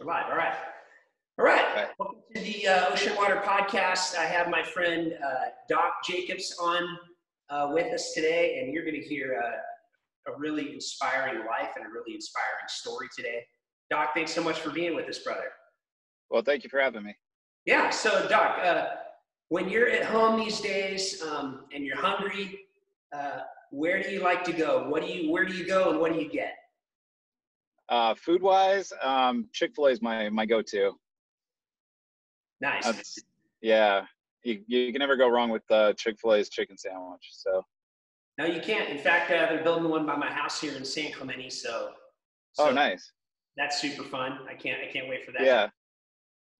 We're live. All right. All right. Welcome to the uh, Ocean Water Podcast. I have my friend uh, Doc Jacobs on uh, with us today, and you're going to hear uh, a really inspiring life and a really inspiring story today. Doc, thanks so much for being with us, brother. Well, thank you for having me. Yeah. So, Doc, uh, when you're at home these days um, and you're hungry, uh, where do you like to go? What do you? Where do you go, and what do you get? Uh, food wise, um, Chick Fil A is my my go to. Nice. Uh, yeah, you, you can never go wrong with uh, Chick Fil A's chicken sandwich. So. No, you can't. In fact, uh, they're building one by my house here in San Clemente. So. so oh, nice. That's super fun. I can't. I can't wait for that. Yeah.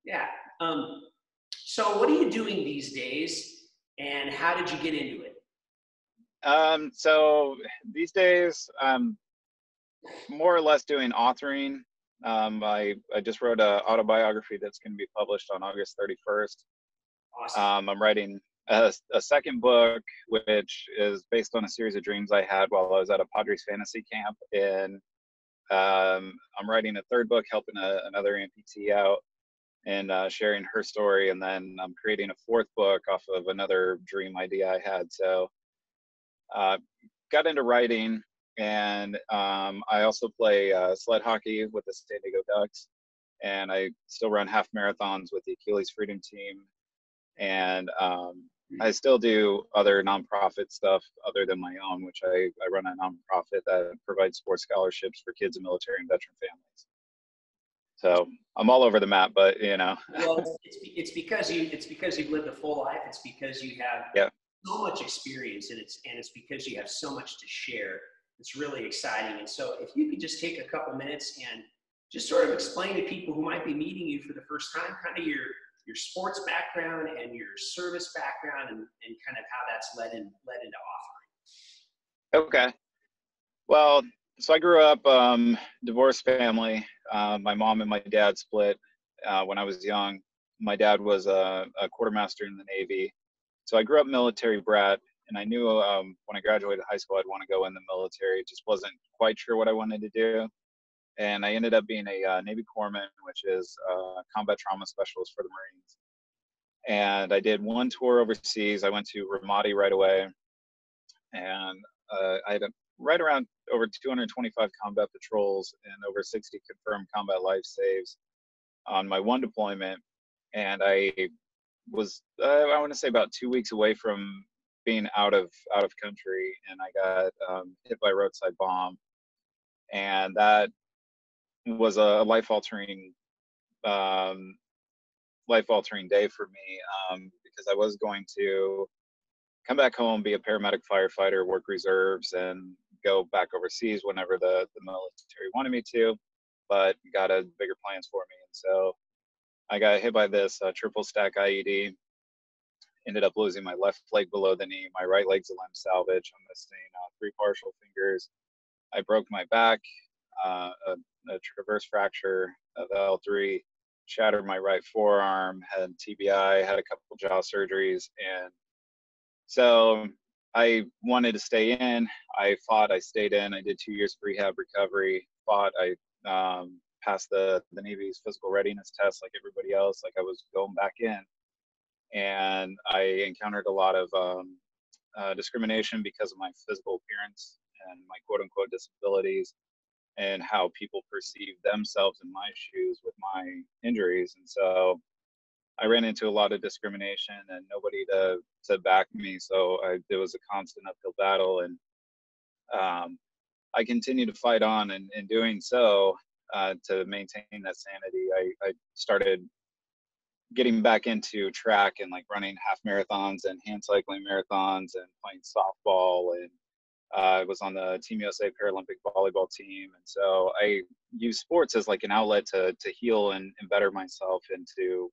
Yeah. Um, so, what are you doing these days, and how did you get into it? Um, so these days, I'm more or less doing authoring. Um, I I just wrote an autobiography that's going to be published on August 31st. Awesome. Um, I'm writing a, a, second book, which is based on a series of dreams I had while I was at a Padres fantasy camp. And um, I'm writing a third book, helping a, another amputee out and uh, sharing her story. And then I'm creating a fourth book off of another dream idea I had. So uh, got into writing, and um, I also play uh, sled hockey with the San Diego Ducks, and I still run half marathons with the Achilles Freedom Team, and um, I still do other nonprofit stuff other than my own, which I, I run a nonprofit that provides sports scholarships for kids in military and veteran families. So I'm all over the map, but you know. well, it's, it's because you it's because you've lived a full life. It's because you have yeah so much experience and it's and it's because you have so much to share it's really exciting. And so if you could just take a couple minutes and just sort of explain to people who might be meeting you for the first time kind of your your sports background and your service background and, and kind of how that's led in led into authoring okay. Well so i grew up um, divorced family. Uh, my mom and my dad split uh, when i was young. My dad was a, a quartermaster in the navy. So I grew up military brat, and I knew um, when I graduated high school I'd want to go in the military. Just wasn't quite sure what I wanted to do, and I ended up being a uh, Navy corpsman, which is a combat trauma specialist for the Marines. And I did one tour overseas. I went to Ramadi right away, and uh, I had a, right around over 225 combat patrols and over 60 confirmed combat life saves on my one deployment. And I was uh, I want to say about two weeks away from being out of out of country, and I got um, hit by a roadside bomb, and that was a life altering um, life altering day for me um, because I was going to come back home, be a paramedic firefighter, work reserves, and go back overseas whenever the, the military wanted me to, but got a bigger plans for me. And so I got hit by this uh, triple stack IED. Ended up losing my left leg below the knee. My right leg's a limb salvage. I'm missing uh, three partial fingers. I broke my back, uh, a, a, transverse fracture of L3, shattered my right forearm, had TBI, had a couple jaw surgeries, and so I wanted to stay in. I fought. I stayed in. I did two years of rehab recovery. Fought. I um, passed the the Navy's physical readiness test like everybody else. Like I was going back in, and I encountered a lot of um, uh, discrimination because of my physical appearance and my quote unquote disabilities, and how people perceive themselves in my shoes with my injuries. And so I ran into a lot of discrimination and nobody to to back me. So I, it was a constant uphill battle, and um, I continued to fight on. And in doing so, uh, to maintain that sanity. I, I started getting back into track and like running half marathons and hand cycling marathons and playing softball and uh, I was on the Team USA Paralympic volleyball team, and so I use sports as like an outlet to to heal and, and better myself and to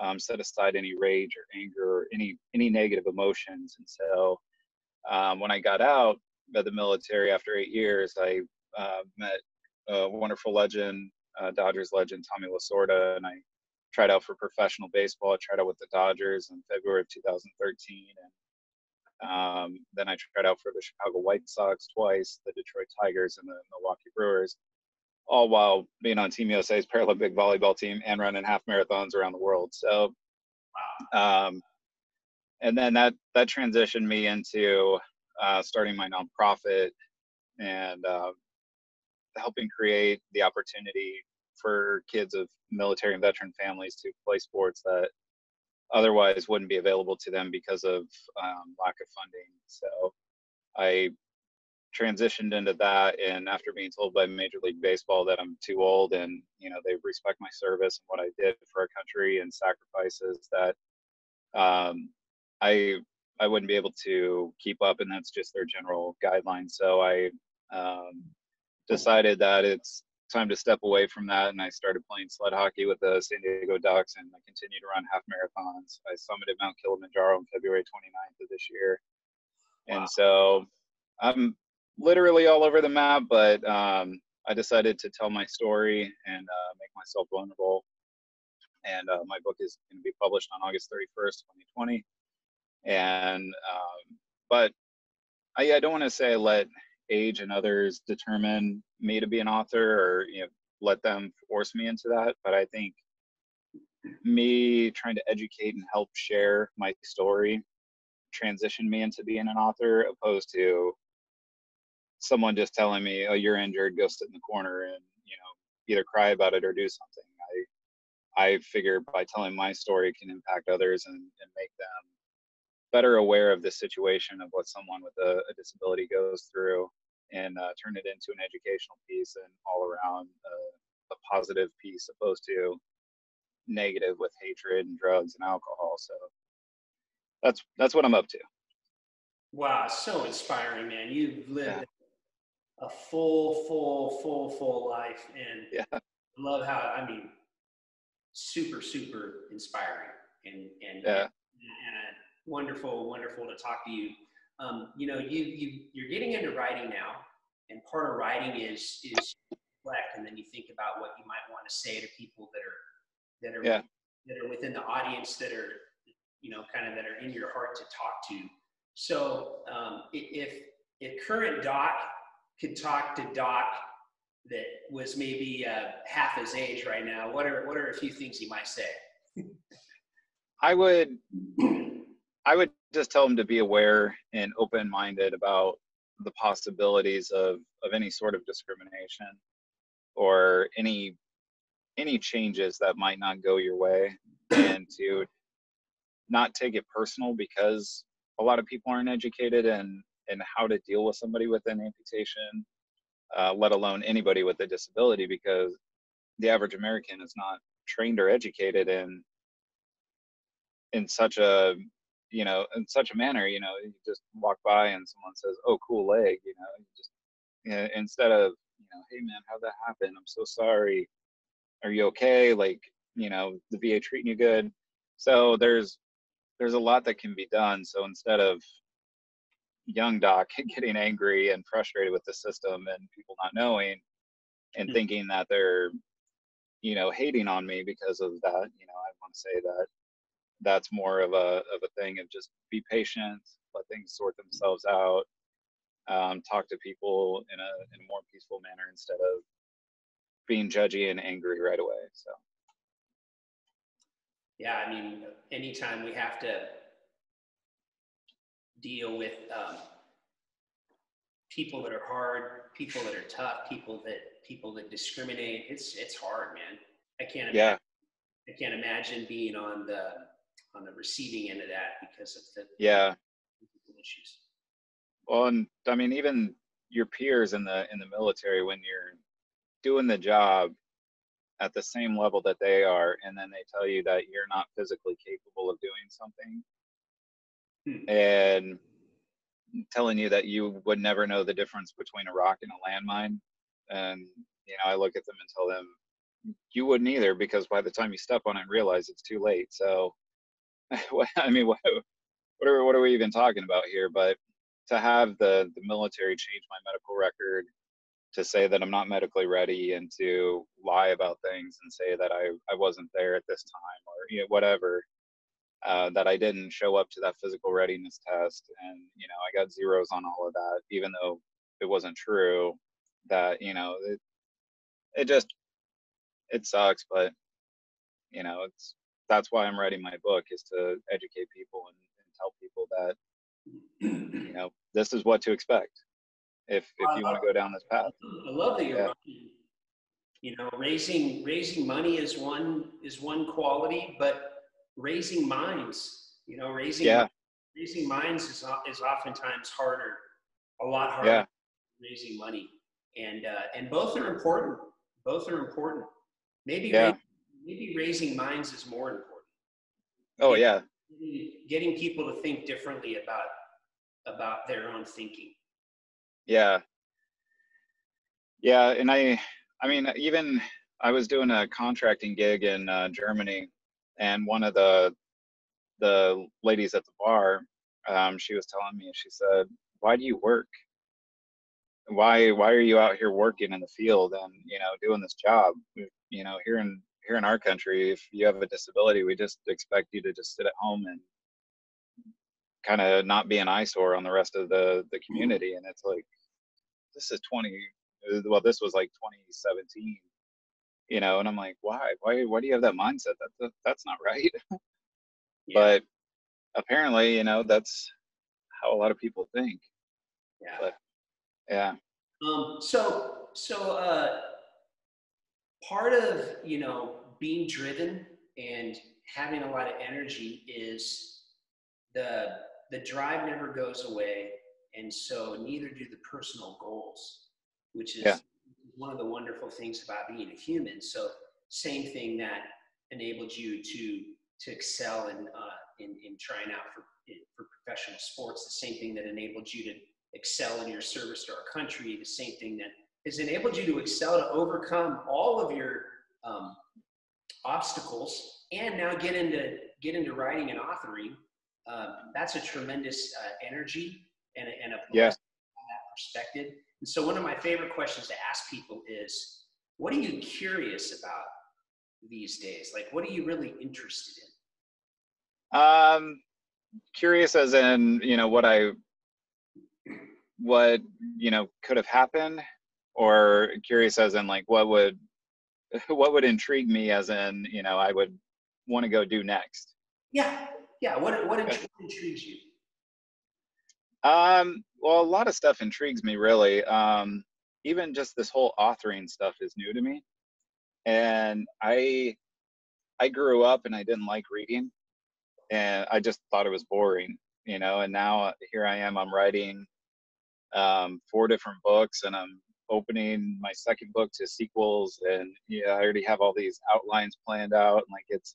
um, set aside any rage or anger or any any negative emotions. And so um, when I got out of the military after eight years, I uh, met a wonderful legend, uh, Dodgers legend Tommy Lasorda, and I tried out for professional baseball. I tried out with the Dodgers in February of 2013, and um, then I tried out for the Chicago White Sox twice, the Detroit Tigers, and the Milwaukee Brewers. all while being on Team USA's Paralympic volleyball team and running half marathons around the world. So, um, and then that that transitioned me into uh, starting my nonprofit and uh, helping create the opportunity for kids of military and veteran families to play sports that otherwise wouldn't be available to them because of um, lack of funding. So I transitioned into that and after being told by major league baseball that i'm too old and you know they respect my service and what i did for our country and sacrifices that um, i i wouldn't be able to keep up and that's just their general guidelines so i um, decided that it's time to step away from that and i started playing sled hockey with the san diego ducks and i continued to run half marathons i summited mount kilimanjaro on february 29th of this year wow. and so i'm literally all over the map, but um, I decided to tell my story and uh, make myself vulnerable. And uh, my book is going to be published on August 31st, 2020. And um, but I, I don't want to say I let age and others determine me to be an author or you know let them force me into that. But I think me trying to educate and help share my story transitioned me into being an author opposed to someone just telling me, "Oh, you're injured. Go sit in the corner and you know either cry about it or do something." I I figure by telling my story can impact others and, and make them better aware of the situation of what someone with a, a disability goes through and uh, turn it into an educational piece and all around uh, a positive piece opposed to negative with hatred and drugs and alcohol so that's that's what i'm up to wow so inspiring man you've lived yeah a full, full, full, full life. And yeah. love how, I mean, super, super inspiring and, and, yeah. and, and wonderful, wonderful to talk to you. Um, you know, you, you, you're getting into writing now and part of writing is, is reflect. And then you think about what you might want to say to people that are, that are, yeah. that are within the audience that are, you know, kind of that are in your heart to talk to. So um, if, if current doc could talk to Doc that was maybe uh, half his age right now, what are what are a few things he might say? I would I would just tell them to be aware and open minded about the possibilities of of any sort of discrimination or any any changes that might not go your way. And to not take it personal because a lot of people aren't educated and and how to deal with somebody with an amputation, uh, let alone anybody with a disability, because the average American is not trained or educated in in such a you know in such a manner. You know, you just walk by and someone says, "Oh, cool leg," you know, you just you know, instead of you know, "Hey man, how'd that happen? I'm so sorry. Are you okay?" Like you know, the VA treating you good. So there's there's a lot that can be done. So instead of young doc getting angry and frustrated with the system and people not knowing and mm-hmm. thinking that they're you know hating on me because of that you know i want to say that that's more of a of a thing of just be patient let things sort themselves out um, talk to people in a in a more peaceful manner instead of being judgy and angry right away so yeah i mean anytime we have to deal with um, people that are hard, people that are tough, people that people that discriminate. It's it's hard, man. I can't imagine, yeah. I can't imagine being on the on the receiving end of that because of the yeah issues. Well, and I mean, even your peers in the in the military, when you're doing the job at the same level that they are, and then they tell you that you're not physically capable of doing something, Hmm. and telling you that you would never know the difference between a rock and a landmine. And you know, I look at them and tell them, you wouldn't either, because by the time you step on it and realize it's too late. So, I mean, what, what are what are we even talking about here? But to have the the military change my medical record, to say that I'm not medically ready, and to lie about things and say that I I wasn't there at this time or you know whatever uh, that I didn't show up to that physical readiness test, and you know I got zeros on all of that, even though it wasn't true. That you know it, it just it sucks, but you know, it's that's why I'm writing my book is to educate people and, and tell people that you know this is what to expect if if you want to go down this path. I love that you're yeah. You know, raising raising money is one is one quality, but raising minds, you know, raising yeah. raising minds is is oftentimes harder, a lot harder. Yeah. Raising money, and uh, and both are important. Both are important. Maybe yeah. Maybe raising minds is more important. Oh yeah. Getting people to think differently about about their own thinking. Yeah. Yeah, and I I mean even I was doing a contracting gig in uh, Germany and one of the the ladies at the bar um, she was telling me she said why do you work why why are you out here working in the field and you know doing this job you know here in here in our country if you have a disability we just expect you to just sit at home and kind of not be an eyesore on the rest of the the community and it's like this is 20 well this was like 2017 you know and i'm like why? Why why do you have that mindset? That, that that's not right. Yeah. but apparently you know that's how a lot of people think yeah. but yeah. Um so so uh part of you know being driven and having a lot of energy is the the drive never goes away and so neither do the personal goals which is yeah. one of the wonderful things about being a human so same thing that enabled you to to excel in uh, in, in trying out for for professional sports the same thing that enabled you to excel in your service to our country the same thing that has enabled you to excel to overcome all of your um, obstacles and now get into get into writing and authoring um, that's a tremendous uh, energy and a, and a that perspective. And so one of my favorite questions to ask people is what are you curious about these days? Like what are you really interested in? Um curious as in you know what i what you know could have happened or curious as in like what would what would intrigue me as in you know i would want to go do next. Yeah yeah what what intrigues you? Um well a lot of stuff intrigues me really. Um even just this whole authoring stuff is new to me. And i i grew up and i didn't like reading and i just thought it was boring you know and now here i am i'm writing um, four different books and i'm opening my second book to sequels and yeah i already have all these outlines planned out and like it's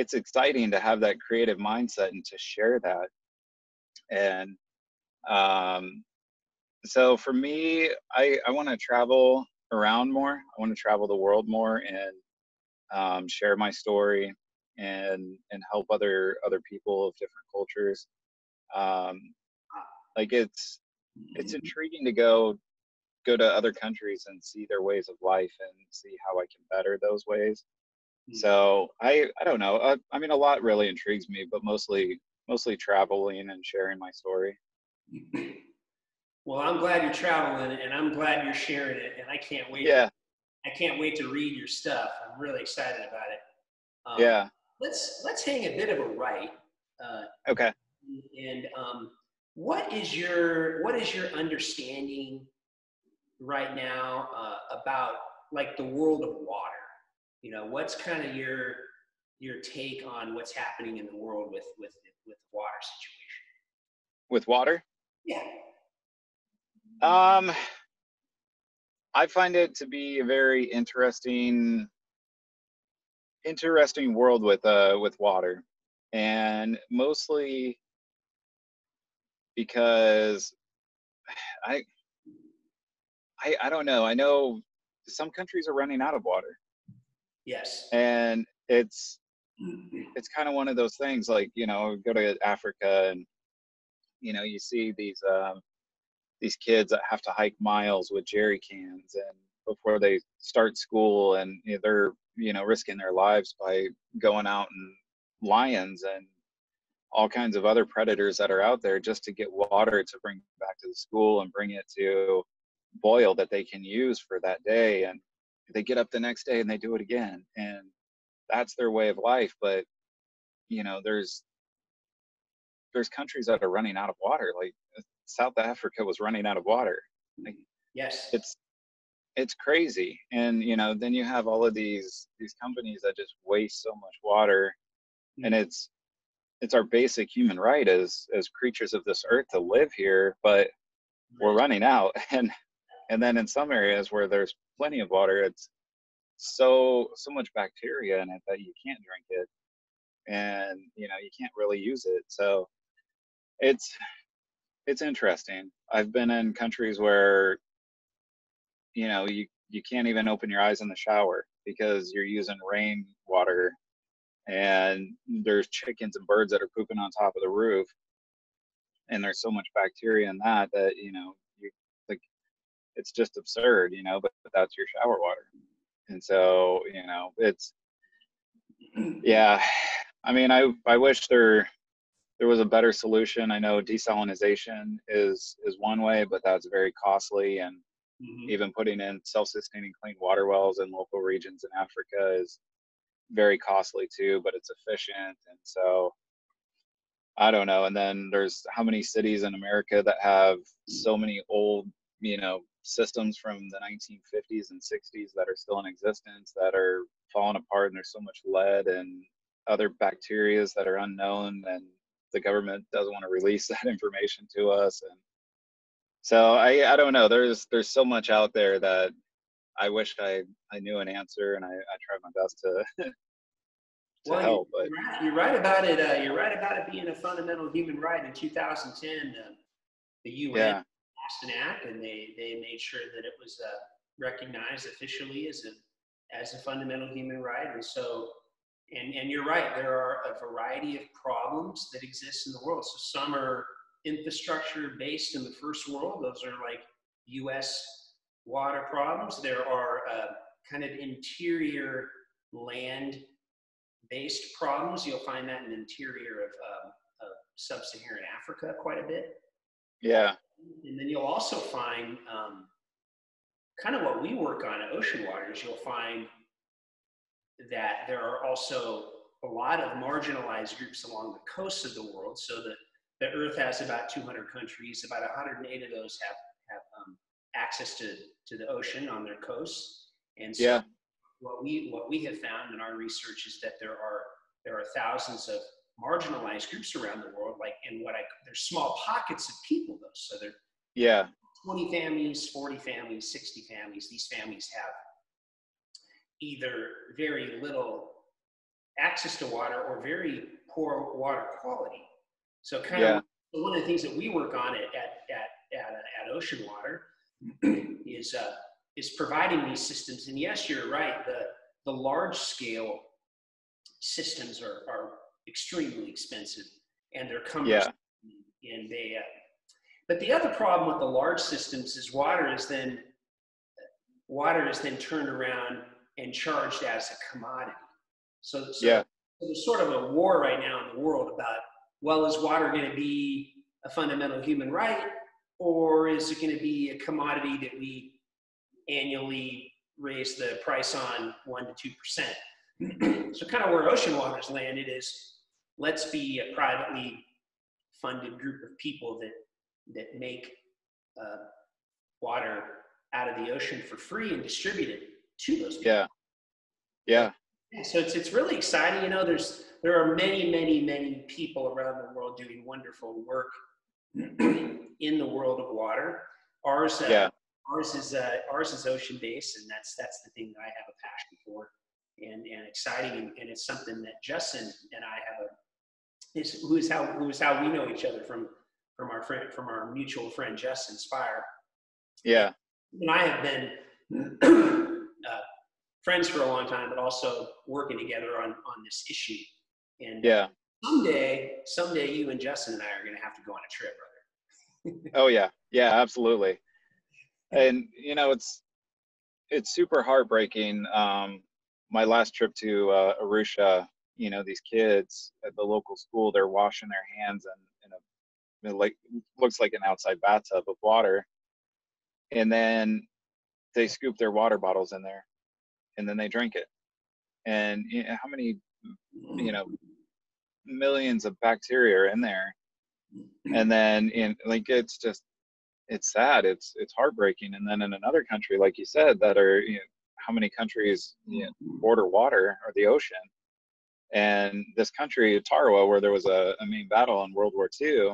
it's exciting to have that creative mindset and to share that. And um so for me i i want to travel around more. I want to travel the world more and um, share my story and and help other other people of different cultures. Um like it's it's intriguing to go go to other countries and see their ways of life and see how I can better those ways. Hmm. So I I don't know. I, I mean, a lot really intrigues me, but mostly mostly traveling and sharing my story. Well, I'm glad you're traveling, and I'm glad you're sharing it, and I can't wait. Yeah. I can't wait to read your stuff. I'm really excited about it. Um, yeah. Let's let's hang a bit of a right. Uh, okay. And um, what is your what is your understanding right now uh, about like the world of water? You know, what's kind of your your take on what's happening in the world with with with the water situation? With water? Yeah. Um, I find it to be a very interesting interesting world with uh with water and mostly because I I, I don't know. I know some countries are running out of water. Yes. And it's it's kind of one of those things like, you know, go to Africa and you know, you see these um these kids that have to hike miles with jerry cans and before they start school and you know, they're you know risking their lives by going out and lions and all kinds of other predators that are out there just to get water to bring back to the school and bring it to boil that they can use for that day and they get up the next day and they do it again and that's their way of life but you know there's there's countries that are running out of water like uh, south africa was running out of water. Like, yes. it's it's crazy and you know then you have all of these these companies that just waste so much water and Mm-hmm. it's it's our basic human right as as creatures of this earth to live here but we're running out and and then in some areas where there's plenty of water it's so so much bacteria in it that you can't drink it. And you know you can't really use it. So it's it's interesting. I've been in countries where you know you you can't even open your eyes in the shower because you're using rain water and there's chickens and birds that are pooping on top of the roof. And there's so much bacteria in that that you know it's just absurd you know but, but that's your shower water. And so you know it's yeah i mean i i wish there there was a better solution. I know desalinization is is one way but that's very costly and Mhm. even putting in self-sustaining clean water wells in local regions in africa is very costly too but it's efficient and so i don't know. And then there's how many cities in america that have so many old you know systems from the 1950s and 60s that are still in existence that are falling apart and there's so much lead and other bacterias that are unknown and the government doesn't want to release that information to us and so i i don't know there's there's so much out there that i wish i i knew an answer and i i tried my best to to Well, help but You're right, you're right about it. Uh, you're right about it being a fundamental human right. In 2010, uh, the UN yeah an act, and they they made sure that it was uh, recognized officially as a as a fundamental human right. And so, and and you're right. There are a variety of problems that exist in the world. So some are infrastructure based in the first world. Those are like U.S. water problems. There are uh, kind of interior land based problems. You'll find that in the interior of, um, of sub-Saharan Africa quite a bit. Yeah And then you'll also find um, kind of what we work on at Ocean Waters. You'll find that there are also a lot of marginalized groups along the coasts of the world. So the, the Earth has about 200 countries. About 108 of those have have um, access to to the ocean on their coasts. And so yeah what we what we have found in our research is that there are there are thousands of marginalized groups around the world like in what i there's small pockets of people though so they're yeah 20 families 40 families 60 families these families have either very little access to water or very poor water quality so kind Yeah. of one of the things that we work on at at at, at, uh, at ocean water is uh, is providing these systems. And yes, you're right. The the large scale systems are are extremely expensive, and they're cumbersome. And they. Uh, but the other problem with the large systems is water is then water is then turned around and charged as a commodity. So, so Yeah. there's sort of a war right now in the world about well, is water going to be a fundamental human right, or is it going to be a commodity that we annually raise the price on one to two percent? so, kind of where Ocean Waters landed is let's be a privately funded group of people that that make uh, water out of the ocean for free and distribute it to those people. yeah yeah Yeah, so it's it's really exciting. You know, there's there are many, many, many people around the world doing wonderful work in the world of water. Ours, uh, Yeah. ours is uh, ours is ocean based, and that's that's the thing that I have a passion for, and and exciting, and, and it's something that Justin and I have a is who is how who is how we know each other from from our friend from our mutual friend Justin Spire. Yeah. And I have been uh, friends for a long time, but also working together on on this issue. And yeah. someday, someday, you and Justin and I are going to have to go on a trip, brother. oh yeah. Yeah absolutely. And you know it's it's super heartbreaking um my last trip to uh, arusha you know these kids at the local school they're washing their hands in, in a like looks like an outside bathtub of water and then they scoop their water bottles in there and then they drink it. And you know, how many, you know, millions of bacteria are in there. And then in like it's just it's sad. It's it's heartbreaking. And then in another country, like you said, that are you know, how many countries you know, border water or the ocean. And this country, Tarawa, where there was a, a main battle in World War II,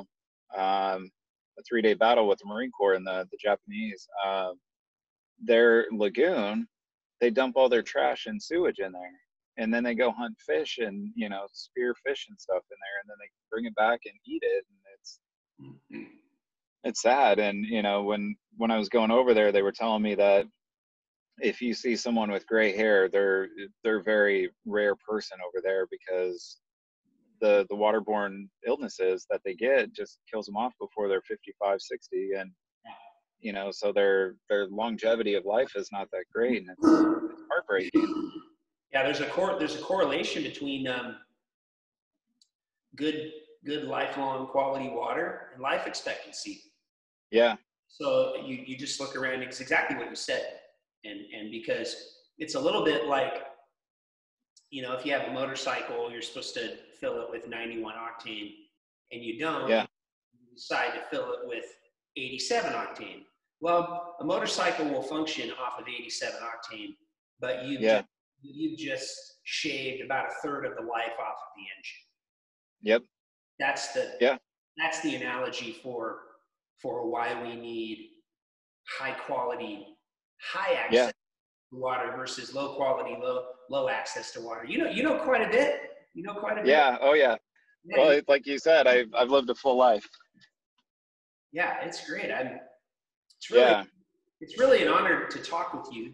um, a three-day battle with the Marine Corps and the, the Japanese, uh, their lagoon, they dump all their trash and sewage in there. And then they go hunt fish and, you know, spear fish and stuff in there. And then they bring it back and eat it. And it's, it's sad. And, you know, when, when I was going over there, they were telling me that if you see someone with gray hair, they're they're a very rare person over there because the the waterborne illnesses that they get just kills them off before they're 55, 60 and you know, so their their longevity of life is not that great and it's, it's heartbreaking. Yeah, there's a cor- there's a correlation between um, good good lifelong quality water and life expectancy. Yeah. So you you just look around, it's exactly what you said and and because it's a little bit like you know if you have a motorcycle you're supposed to fill it with 91 octane and you don't yeah. you decide to fill it with 87 octane well a motorcycle will function off of 87 octane but you yeah. just, you just shaved about a third of the life off of the engine yep that's the yeah that's the analogy for for why we need high quality high access yeah. to water versus low quality, low low access to water. You know, you know quite a bit. You know quite a bit. Yeah. Oh yeah. yeah well, like you said, I've I've lived a full life. Yeah, it's great. I'm. It's really. Yeah. It's really an honor to talk with you,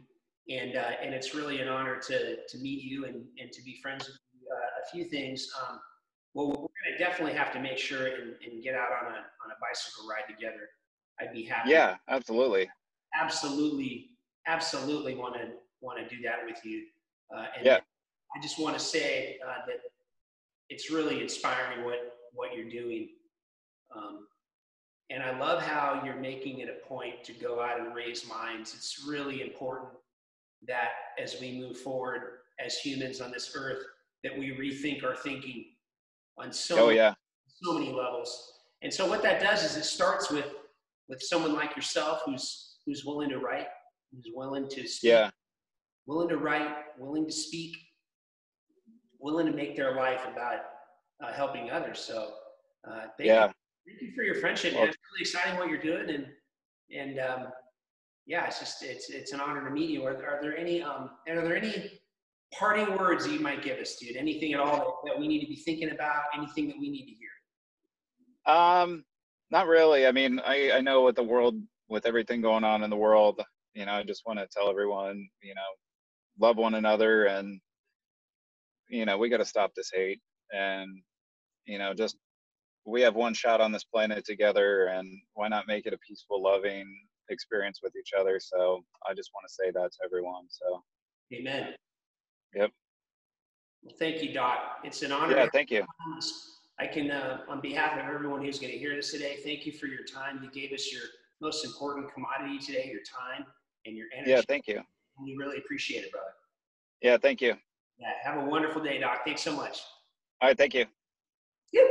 and uh, and it's really an honor to to meet you and and to be friends with you. Uh, a few things. Um, well, we're going to definitely have to make sure and, and get out on a on a bicycle ride together. I'd be happy. Yeah, absolutely. Absolutely absolutely want to want to do that with you. Uh, and yeah. I just want to say uh, that it's really inspiring what what you're doing. Um, and I love how you're making it a point to go out and raise minds. It's really important that as we move forward as humans on this earth, that we rethink our thinking on so oh, yeah. so many levels. And so what that does is it starts with with someone like yourself who's who's willing to write who's willing to speak, yeah. willing to write, willing to speak, willing to make their life about uh, helping others. So uh, thank yeah. you. Thank you for your friendship, man. It's really exciting what you're doing, and and um, yeah, it's just it's it's an honor to meet you. Are, are there any um are there any parting words you might give us, dude? Anything at all that, that we need to be thinking about? Anything that we need to hear? Um, not really. I mean, I I know with the world with everything going on in the world, you know, I just want to tell everyone, you know, love one another and, you know, we got to stop this hate and, you know, just we have one shot on this planet together and why not make it a peaceful, loving experience with each other? So I just want to say that to everyone. So, amen. Yep. Well, thank you, Doc. It's an honor. Yeah, thank you. I can, uh, on behalf of everyone who's going to hear this today, thank you for your time. You gave us your most important commodity today, your time and your energy. Yeah, thank you. We really appreciate it, brother. Yeah, thank you. Yeah, have a wonderful day, Doc. Thanks so much. All right, thank you. Yep.